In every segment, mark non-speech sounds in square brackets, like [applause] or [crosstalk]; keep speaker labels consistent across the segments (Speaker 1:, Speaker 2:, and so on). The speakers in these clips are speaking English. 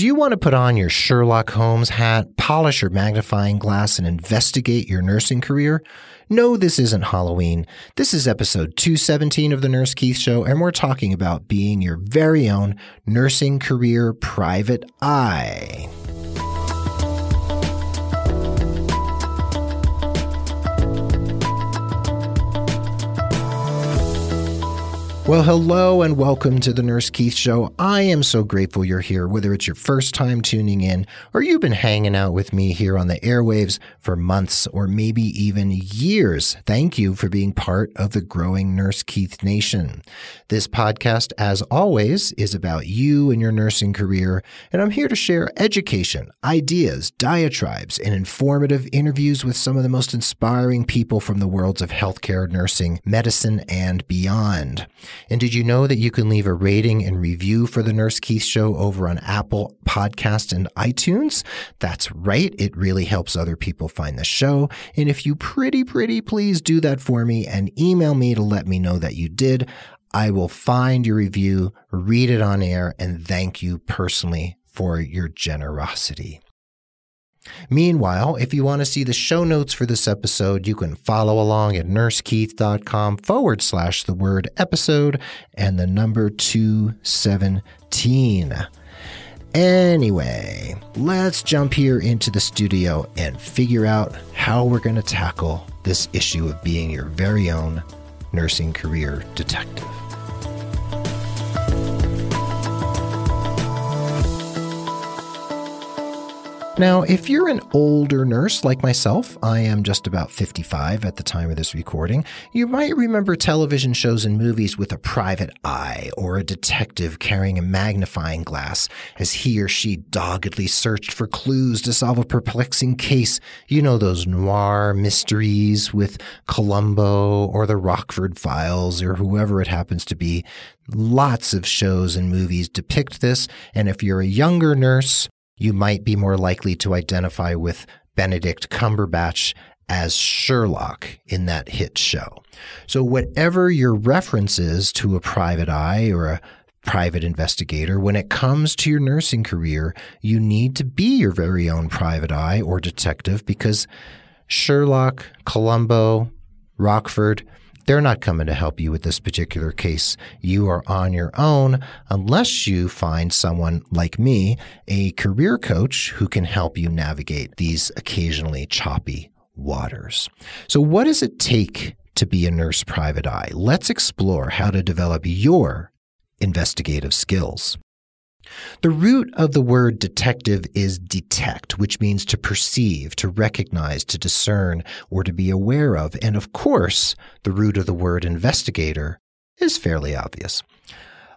Speaker 1: Do you want to put on your Sherlock Holmes hat, polish your magnifying glass, and investigate your nursing career? No, this isn't Halloween. This is episode 217 of The Nurse Keith Show, and we're talking about being your very own nursing career private eye. Well, hello and welcome to the Nurse Keith Show. I am so grateful you're here, whether it's your first time tuning in or you've been hanging out with me here on the airwaves for months or maybe even years. Thank you for being part of the growing Nurse Keith Nation. This podcast, as always, is about you and your nursing career, and I'm here to share education, ideas, diatribes, and informative interviews with some of the most inspiring people from the worlds of healthcare, nursing, medicine, and beyond. And did you know that you can leave a rating and review for the Nurse Keith Show over on Apple Podcast and iTunes? That's right. It really helps other people find the show. And if you pretty, pretty please do that for me and email me to let me know that you did, I will find your review, read it on air, and thank you personally for your generosity. Meanwhile, if you want to see the show notes for this episode, you can follow along at nursekeith.com forward slash the word episode and the number 217. Anyway, let's jump here into the studio and figure out how we're going to tackle this issue of being your very own nursing career detective. Now, if you're an older nurse like myself, I am just about 55 at the time of this recording, you might remember television shows and movies with a private eye or a detective carrying a magnifying glass as he or she doggedly searched for clues to solve a perplexing case. You know, those noir mysteries with Columbo or the Rockford Files or whoever it happens to be. Lots of shows and movies depict this. And if you're a younger nurse, you might be more likely to identify with Benedict Cumberbatch as Sherlock in that hit show. So, whatever your reference is to a private eye or a private investigator, when it comes to your nursing career, you need to be your very own private eye or detective because Sherlock, Columbo, Rockford, they're not coming to help you with this particular case. You are on your own unless you find someone like me, a career coach who can help you navigate these occasionally choppy waters. So what does it take to be a nurse private eye? Let's explore how to develop your investigative skills. The root of the word detective is detect, which means to perceive, to recognize, to discern, or to be aware of. And of course, the root of the word investigator is fairly obvious.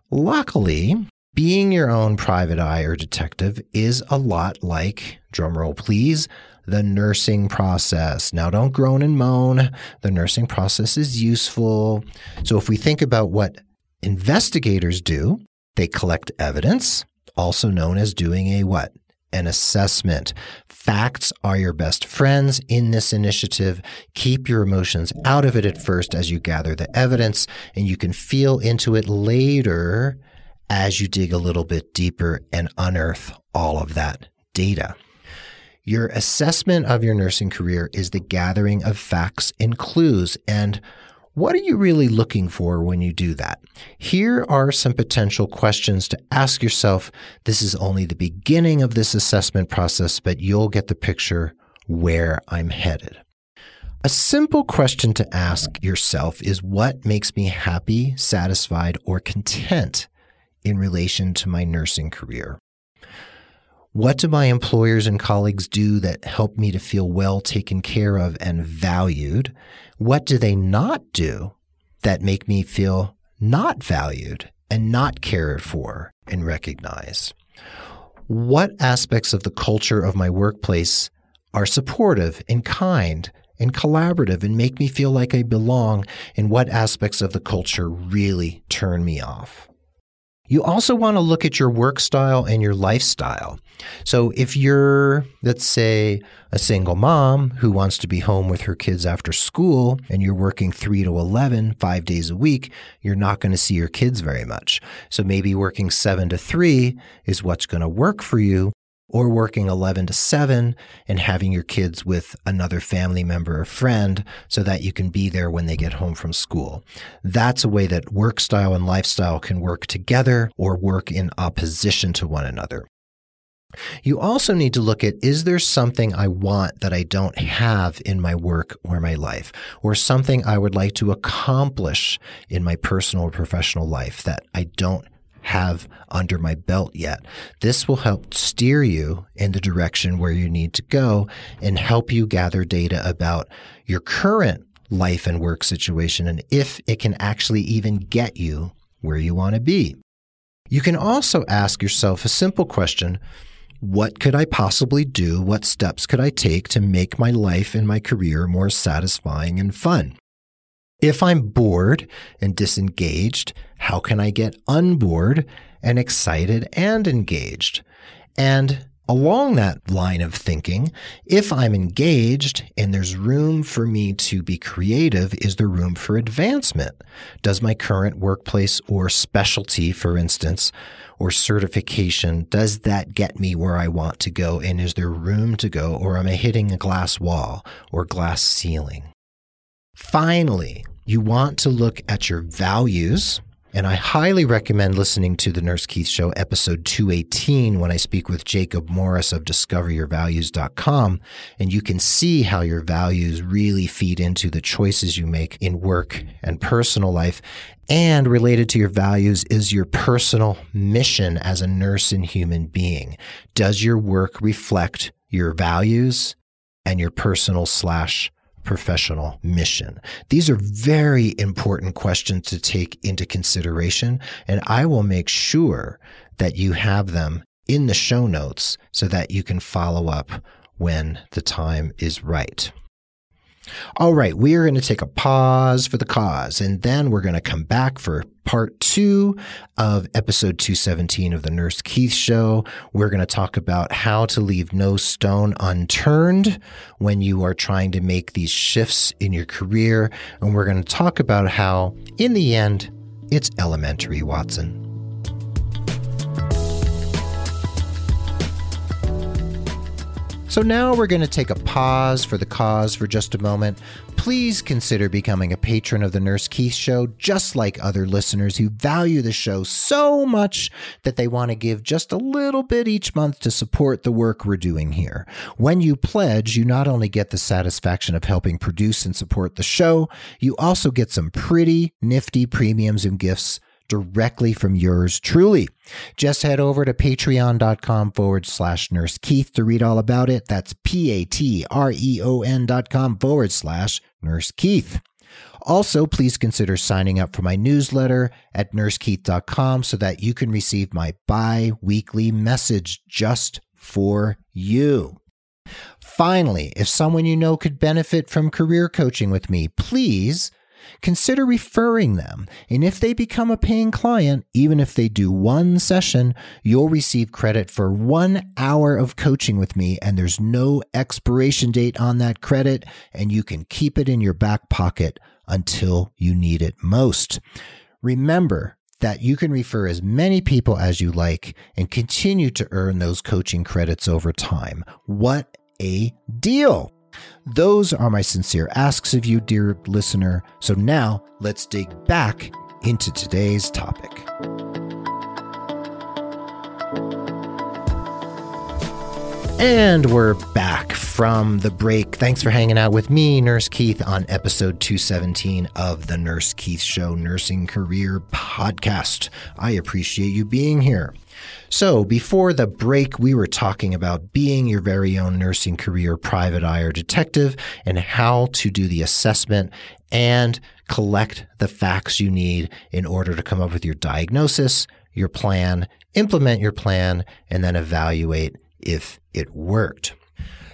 Speaker 1: Luckily, being your own private eye or detective is a lot like, drumroll please, the nursing process. Now, don't groan and moan. The nursing process is useful. So, if we think about what investigators do, they collect evidence, also known as doing a what? An assessment. Facts are your best friends in this initiative. Keep your emotions out of it at first as you gather the evidence, and you can feel into it later as you dig a little bit deeper and unearth all of that data. Your assessment of your nursing career is the gathering of facts and clues. And what are you really looking for when you do that? Here are some potential questions to ask yourself. This is only the beginning of this assessment process, but you'll get the picture where I'm headed. A simple question to ask yourself is what makes me happy, satisfied, or content in relation to my nursing career? What do my employers and colleagues do that help me to feel well taken care of and valued? What do they not do that make me feel not valued and not cared for and recognized? What aspects of the culture of my workplace are supportive and kind and collaborative and make me feel like I belong? And what aspects of the culture really turn me off? You also want to look at your work style and your lifestyle. So, if you're, let's say, a single mom who wants to be home with her kids after school and you're working 3 to 11, five days a week, you're not going to see your kids very much. So, maybe working 7 to 3 is what's going to work for you or working 11 to 7 and having your kids with another family member or friend so that you can be there when they get home from school. That's a way that work style and lifestyle can work together or work in opposition to one another. You also need to look at is there something I want that I don't have in my work or my life, or something I would like to accomplish in my personal or professional life that I don't have under my belt yet. This will help steer you in the direction where you need to go and help you gather data about your current life and work situation and if it can actually even get you where you want to be. You can also ask yourself a simple question what could I possibly do? What steps could I take to make my life and my career more satisfying and fun? If I'm bored and disengaged, how can I get unbored and excited and engaged? And along that line of thinking, if I'm engaged and there's room for me to be creative, is there room for advancement? Does my current workplace or specialty, for instance, or certification, does that get me where I want to go? And is there room to go? Or am I hitting a glass wall or glass ceiling? Finally, you want to look at your values. And I highly recommend listening to the Nurse Keith Show, episode 218, when I speak with Jacob Morris of discoveryourvalues.com. And you can see how your values really feed into the choices you make in work and personal life. And related to your values is your personal mission as a nurse and human being. Does your work reflect your values and your personal slash professional mission? These are very important questions to take into consideration, and I will make sure that you have them in the show notes so that you can follow up when the time is right. All right, we are going to take a pause for the cause, and then we're going to come back for part two of episode 217 of the Nurse Keith Show. We're going to talk about how to leave no stone unturned when you are trying to make these shifts in your career. And we're going to talk about how, in the end, it's elementary, Watson. So now we're going to take a pause for the cause for just a moment. Please consider becoming a patron of the Nurse Keith Show, just like other listeners who value the show so much that they want to give just a little bit each month to support the work we're doing here. When you pledge, you not only get the satisfaction of helping produce and support the show, you also get some pretty nifty premiums and gifts directly from yours truly. Just head over to patreon.com forward slash nurse Keith to read all about it. That's P A T R E O N dot com forward slash nurse Keith. Also, please consider signing up for my newsletter at nursekeith.com so that you can receive my bi weekly message just for you. Finally, if someone you know could benefit from career coaching with me, please consider referring them. And if they become a paying client, even if they do one session, you'll receive credit for one hour of coaching with me. And there's no expiration date on that credit, and you can keep it in your back pocket until you need it most. Remember, that you can refer as many people as you like and continue to earn those coaching credits over time. What a deal! Those are my sincere asks of you, dear listener. So now let's dig back into today's topic. And we're back from the break. Thanks for hanging out with me, Nurse Keith, on episode 217 of the Nurse Keith Show Nursing Career Podcast. I appreciate you being here. So, before the break, we were talking about being your very own nursing career private eye or detective and how to do the assessment and collect the facts you need in order to come up with your diagnosis, your plan, implement your plan, and then evaluate if it worked.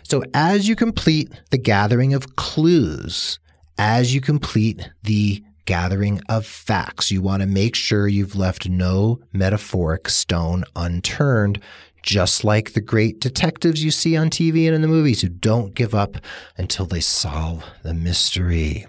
Speaker 1: So, as you complete the gathering of clues, as you complete the gathering of facts. You want to make sure you've left no metaphoric stone unturned, just like the great detectives you see on TV and in the movies who don't give up until they solve the mystery.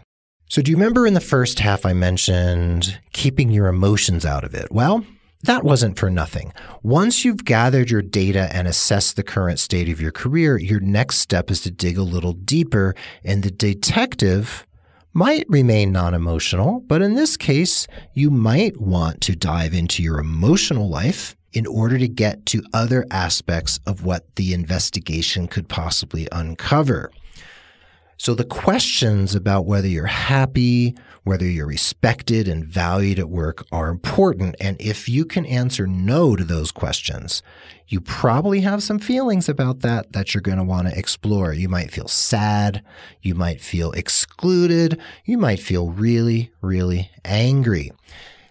Speaker 1: So, do you remember in the first half I mentioned keeping your emotions out of it? Well, that wasn't for nothing. Once you've gathered your data and assessed the current state of your career, your next step is to dig a little deeper, and the detective might remain non emotional, but in this case, you might want to dive into your emotional life in order to get to other aspects of what the investigation could possibly uncover. So the questions about whether you're happy, whether you're respected and valued at work are important. And if you can answer no to those questions, you probably have some feelings about that that you're going to want to explore. You might feel sad. You might feel excluded. You might feel really, really angry.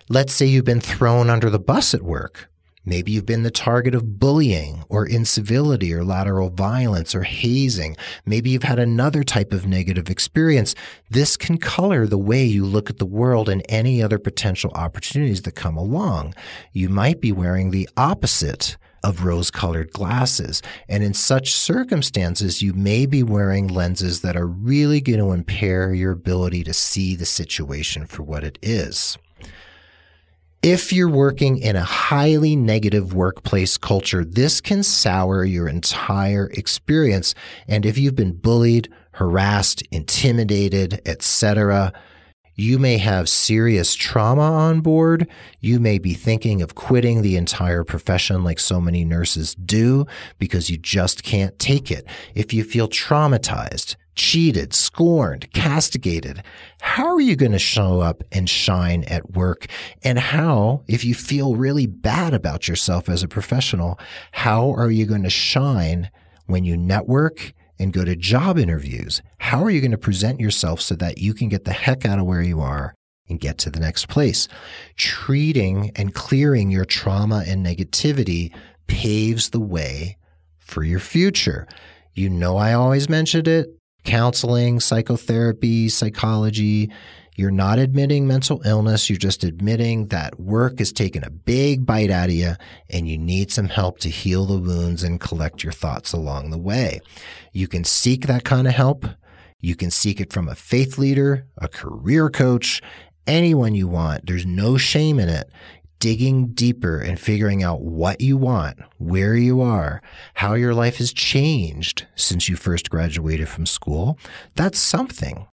Speaker 1: Let's say you've been thrown under the bus at work. Maybe you've been the target of bullying or incivility or lateral violence or hazing. Maybe you've had another type of negative experience. This can color the way you look at the world and any other potential opportunities that come along. You might be wearing the opposite of rose colored glasses. And in such circumstances, you may be wearing lenses that are really going to impair your ability to see the situation for what it is. If you're working in a highly negative workplace culture, this can sour your entire experience. And if you've been bullied, harassed, intimidated, etc., you may have serious trauma on board. You may be thinking of quitting the entire profession like so many nurses do because you just can't take it. If you feel traumatized, cheated, scorned, castigated, how are you going to show up and shine at work? And how, if you feel really bad about yourself as a professional, how are you going to shine when you network and go to job interviews? How are you going to present yourself so that you can get the heck out of where you are and get to the next place? Treating and clearing your trauma and negativity paves the way for your future. You know, I always mentioned it counseling, psychotherapy, psychology. You're not admitting mental illness. You're just admitting that work is taking a big bite out of you and you need some help to heal the wounds and collect your thoughts along the way. You can seek that kind of help. You can seek it from a faith leader, a career coach, anyone you want. There's no shame in it digging deeper and figuring out what you want, where you are, how your life has changed since you first graduated from school, that's something.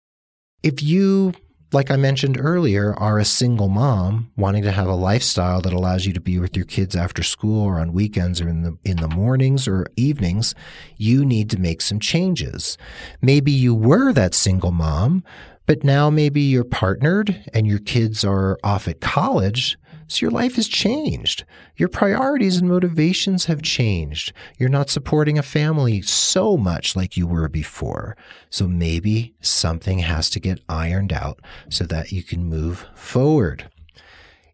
Speaker 1: If you, like I mentioned earlier, are a single mom wanting to have a lifestyle that allows you to be with your kids after school or on weekends or in the in the mornings or evenings, you need to make some changes. Maybe you were that single mom, but now maybe you're partnered and your kids are off at college so your life has changed. Your priorities and motivations have changed. You're not supporting a family so much like you were before. So maybe something has to get ironed out so that you can move forward.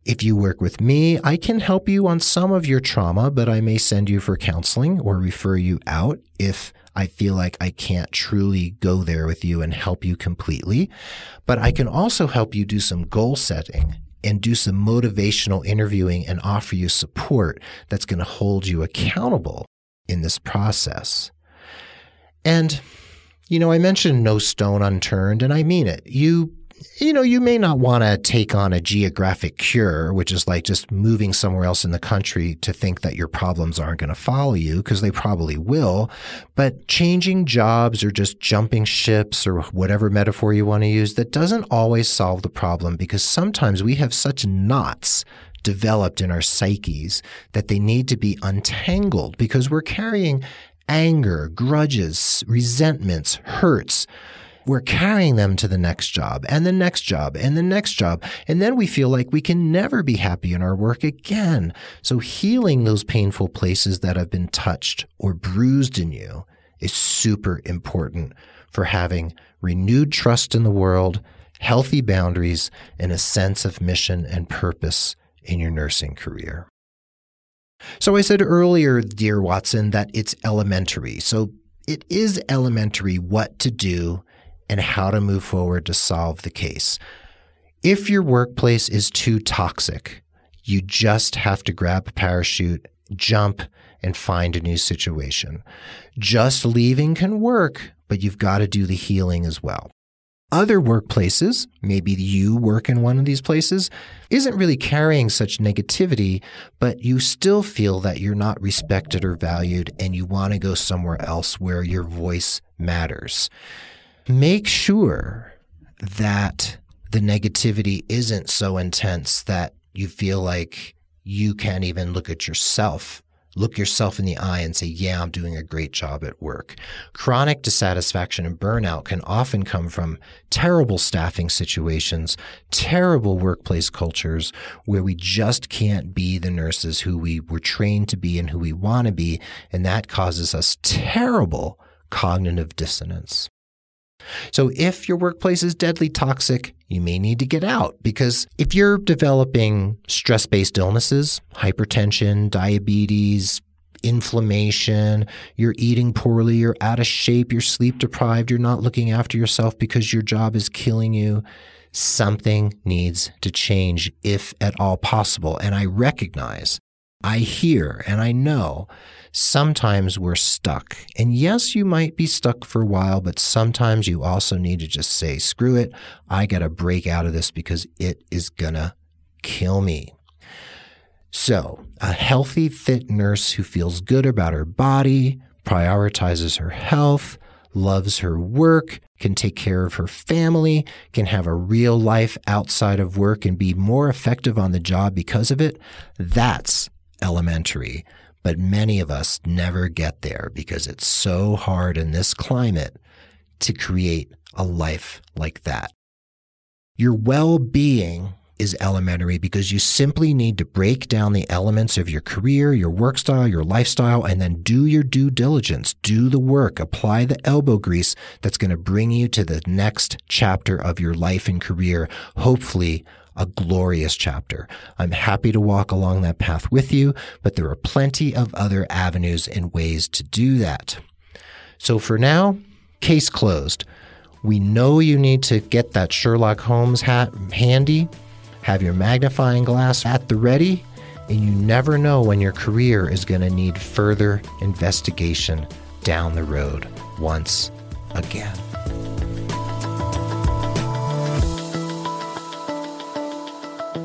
Speaker 1: If you work with me, I can help you on some of your trauma, but I may send you for counseling or refer you out if I feel like I can't truly go there with you and help you completely. But I can also help you do some goal setting and do some motivational interviewing and offer you support that's going to hold you accountable in this process. And, you know, I mentioned no stone unturned, and I mean it. You you know, you may not want to take on a geographic cure, which is like just moving somewhere else in the country to think that your problems aren't going to follow you because they probably will. But changing jobs or just jumping ships or whatever metaphor you want to use, that doesn't always solve the problem because sometimes we have such knots developed in our psyches that they need to be untangled because we're carrying anger, grudges, resentments, hurts we're carrying them to the next job and the next job and the next job. And then we feel like we can never be happy in our work again. So healing those painful places that have been touched or bruised in you is super important for having renewed trust in the world, healthy boundaries, and a sense of mission and purpose in your nursing career. So I said earlier, dear Watson, that it's elementary. So it is elementary what to do and how to move forward to solve the case. If your workplace is too toxic, you just have to grab a parachute, jump, and find a new situation. Just leaving can work, but you've got to do the healing as well. Other workplaces, maybe you work in one of these places, isn't really carrying such negativity, but you still feel that you're not respected or valued and you want to go somewhere else where your voice matters. Make sure that the negativity isn't so intense that you feel like you can't even look at yourself look yourself in the eye and say, Yeah, I'm doing a great job at work. Chronic dissatisfaction and burnout can often come from terrible staffing situations, terrible workplace cultures where we just can't be the nurses who we were trained to be and who we want to be. And that causes us terrible cognitive dissonance. So if your workplace is deadly toxic, you may need to get out because if you're developing stress based illnesses, hypertension, diabetes, inflammation, you're eating poorly, you're out of shape, you're sleep deprived, you're not looking after yourself because your job is killing you, something needs to change if at all possible. And I recognize, I hear, and I know sometimes we're stuck. And yes, you might be stuck for a while, but sometimes you also need to just say, screw it. I got to break out of this because it is going to kill me. So, a healthy, fit nurse who feels good about her body, prioritizes her health, loves her work, can take care of her family, can have a real life outside of work and be more effective on the job because of it. That's elementary. But many of us never get there because it's so hard in this climate to create a life like that. Your well being is elementary because you simply need to break down the elements of your career, your work style, your lifestyle, and then do your due diligence, do the work, apply the elbow grease that's going to bring you to the next chapter of your life and career, hopefully a glorious chapter. I'm happy to walk along that path with you, but there are plenty of other avenues and ways to do that. So for now, case closed. We know you need to get that Sherlock Holmes hat handy, have your magnifying glass at the ready, and you never know when your career is going to need further investigation down the road once again.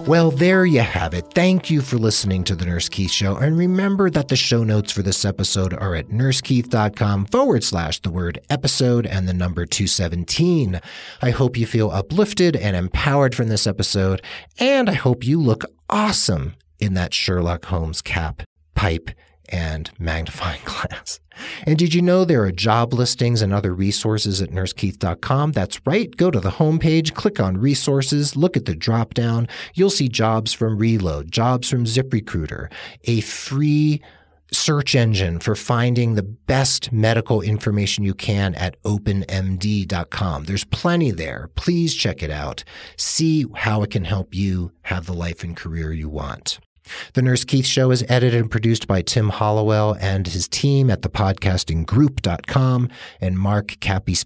Speaker 1: Well, there you have it. Thank you for listening to The Nurse Keith Show. And remember that the show notes for this episode are at nursekeith.com forward slash the word episode and the number 217. I hope you feel uplifted and empowered from this episode. And I hope you look awesome in that Sherlock Holmes cap, pipe, and magnifying [laughs] glass. And did you know there are job listings and other resources at nursekeith.com? That's right. Go to the homepage, click on resources, look at the drop down. You'll see jobs from Relode, jobs from ZipRecruiter, a free search engine for finding the best medical information you can at openmd.com. There's plenty there. Please check it out. See how it can help you have the life and career you want. The Nurse Keith Show is edited and produced by Tim Hollowell and his team at thepodcastinggroup.com. And Mark Cappy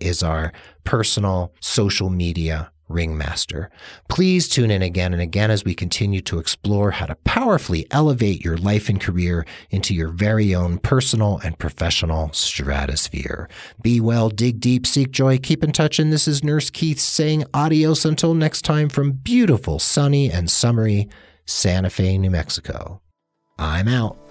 Speaker 1: is our personal social media ringmaster. Please tune in again and again as we continue to explore how to powerfully elevate your life and career into your very own personal and professional stratosphere. Be well, dig deep, seek joy, keep in touch. And this is Nurse Keith saying adios until next time from beautiful, sunny, and summery Santa Fe, New Mexico. I'm out.